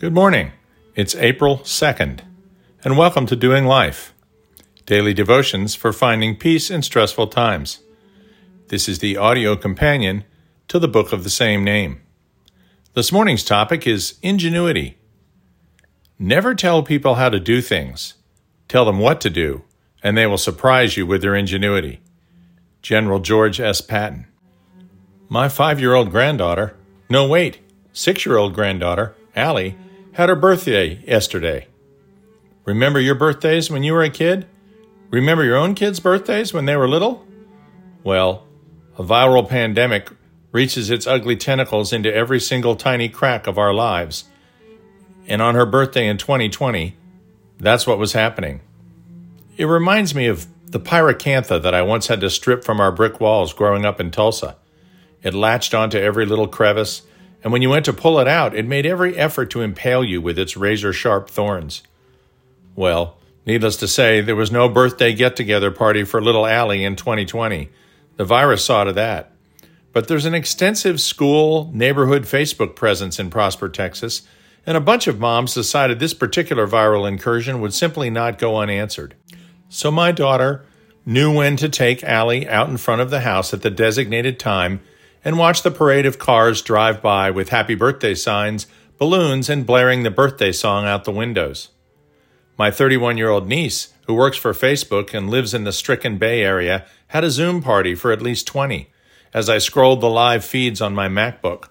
Good morning. It's April 2nd, and welcome to Doing Life, daily devotions for finding peace in stressful times. This is the audio companion to the book of the same name. This morning's topic is ingenuity. Never tell people how to do things. Tell them what to do, and they will surprise you with their ingenuity. General George S. Patton. My five year old granddaughter, no, wait, six year old granddaughter, Allie, had her birthday yesterday. Remember your birthdays when you were a kid? Remember your own kids' birthdays when they were little? Well, a viral pandemic reaches its ugly tentacles into every single tiny crack of our lives. And on her birthday in 2020, that's what was happening. It reminds me of the pyracantha that I once had to strip from our brick walls growing up in Tulsa. It latched onto every little crevice and when you went to pull it out, it made every effort to impale you with its razor sharp thorns. Well, needless to say, there was no birthday get together party for little Allie in 2020. The virus saw to that. But there's an extensive school neighborhood Facebook presence in Prosper, Texas, and a bunch of moms decided this particular viral incursion would simply not go unanswered. So my daughter knew when to take Allie out in front of the house at the designated time and watch the parade of cars drive by with happy birthday signs, balloons, and blaring the birthday song out the windows. My 31 year old niece, who works for Facebook and lives in the stricken Bay Area, had a Zoom party for at least 20 as I scrolled the live feeds on my MacBook.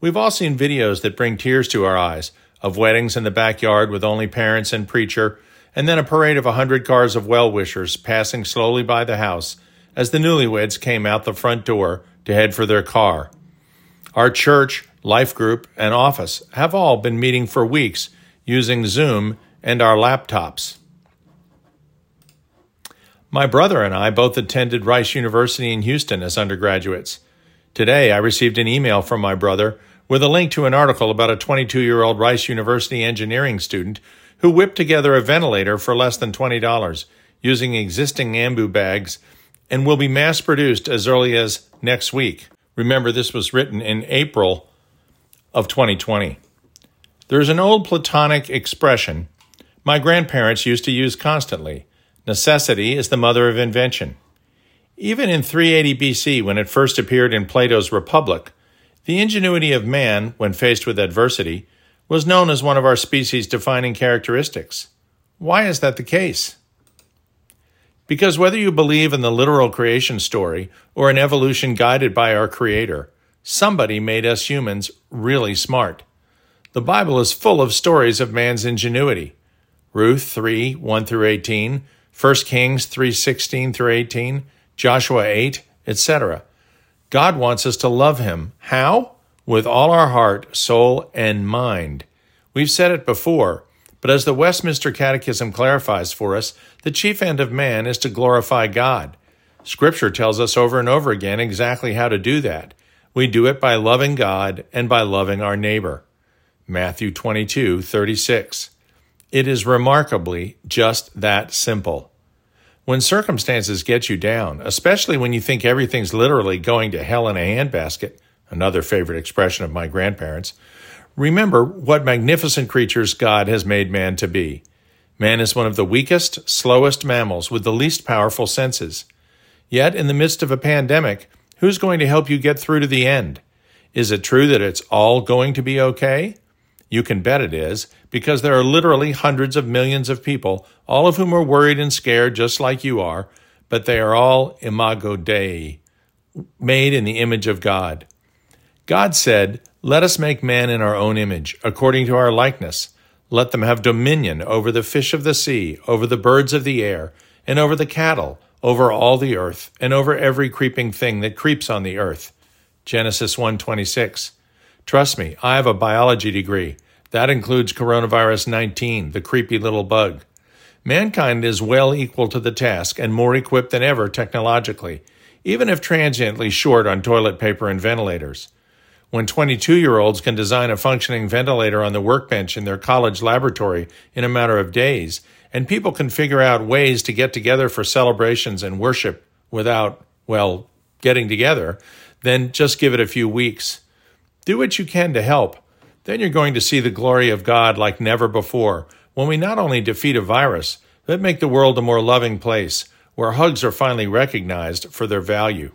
We've all seen videos that bring tears to our eyes of weddings in the backyard with only parents and preacher, and then a parade of a hundred cars of well wishers passing slowly by the house as the newlyweds came out the front door to head for their car. Our church, life group, and office have all been meeting for weeks using Zoom and our laptops. My brother and I both attended Rice University in Houston as undergraduates. Today, I received an email from my brother with a link to an article about a 22 year old Rice University engineering student who whipped together a ventilator for less than $20 using existing Ambu bags and will be mass produced as early as next week. Remember, this was written in April of 2020. There's an old Platonic expression my grandparents used to use constantly necessity is the mother of invention. Even in 380 BC, when it first appeared in Plato's Republic, the ingenuity of man, when faced with adversity, was known as one of our species' defining characteristics. Why is that the case? Because whether you believe in the literal creation story or an evolution guided by our Creator, somebody made us humans really smart. The Bible is full of stories of man's ingenuity. Ruth 3 1 through 18, 1 Kings 3 16 through 18, Joshua 8, etc. God wants us to love Him. How? With all our heart, soul, and mind. We've said it before but as the Westminster Catechism clarifies for us, the chief end of man is to glorify God. Scripture tells us over and over again exactly how to do that. We do it by loving God and by loving our neighbor. Matthew 22, 36. It is remarkably just that simple. When circumstances get you down, especially when you think everything's literally going to hell in a handbasket, another favorite expression of my grandparents, Remember what magnificent creatures God has made man to be. Man is one of the weakest, slowest mammals with the least powerful senses. Yet, in the midst of a pandemic, who's going to help you get through to the end? Is it true that it's all going to be okay? You can bet it is, because there are literally hundreds of millions of people, all of whom are worried and scared just like you are, but they are all imago Dei, made in the image of God. God said, let us make man in our own image, according to our likeness. Let them have dominion over the fish of the sea, over the birds of the air, and over the cattle, over all the earth, and over every creeping thing that creeps on the earth. Genesis 1:26. Trust me, I have a biology degree. That includes coronavirus 19, the creepy little bug. Mankind is well equal to the task and more equipped than ever technologically, even if transiently short on toilet paper and ventilators. When 22 year olds can design a functioning ventilator on the workbench in their college laboratory in a matter of days, and people can figure out ways to get together for celebrations and worship without, well, getting together, then just give it a few weeks. Do what you can to help. Then you're going to see the glory of God like never before when we not only defeat a virus, but make the world a more loving place where hugs are finally recognized for their value.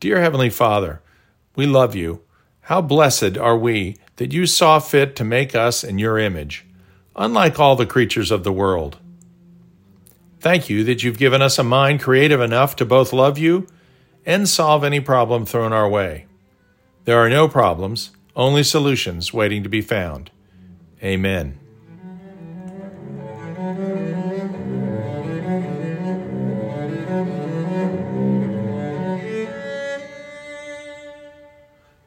Dear Heavenly Father, we love you. How blessed are we that you saw fit to make us in your image, unlike all the creatures of the world. Thank you that you've given us a mind creative enough to both love you and solve any problem thrown our way. There are no problems, only solutions waiting to be found. Amen.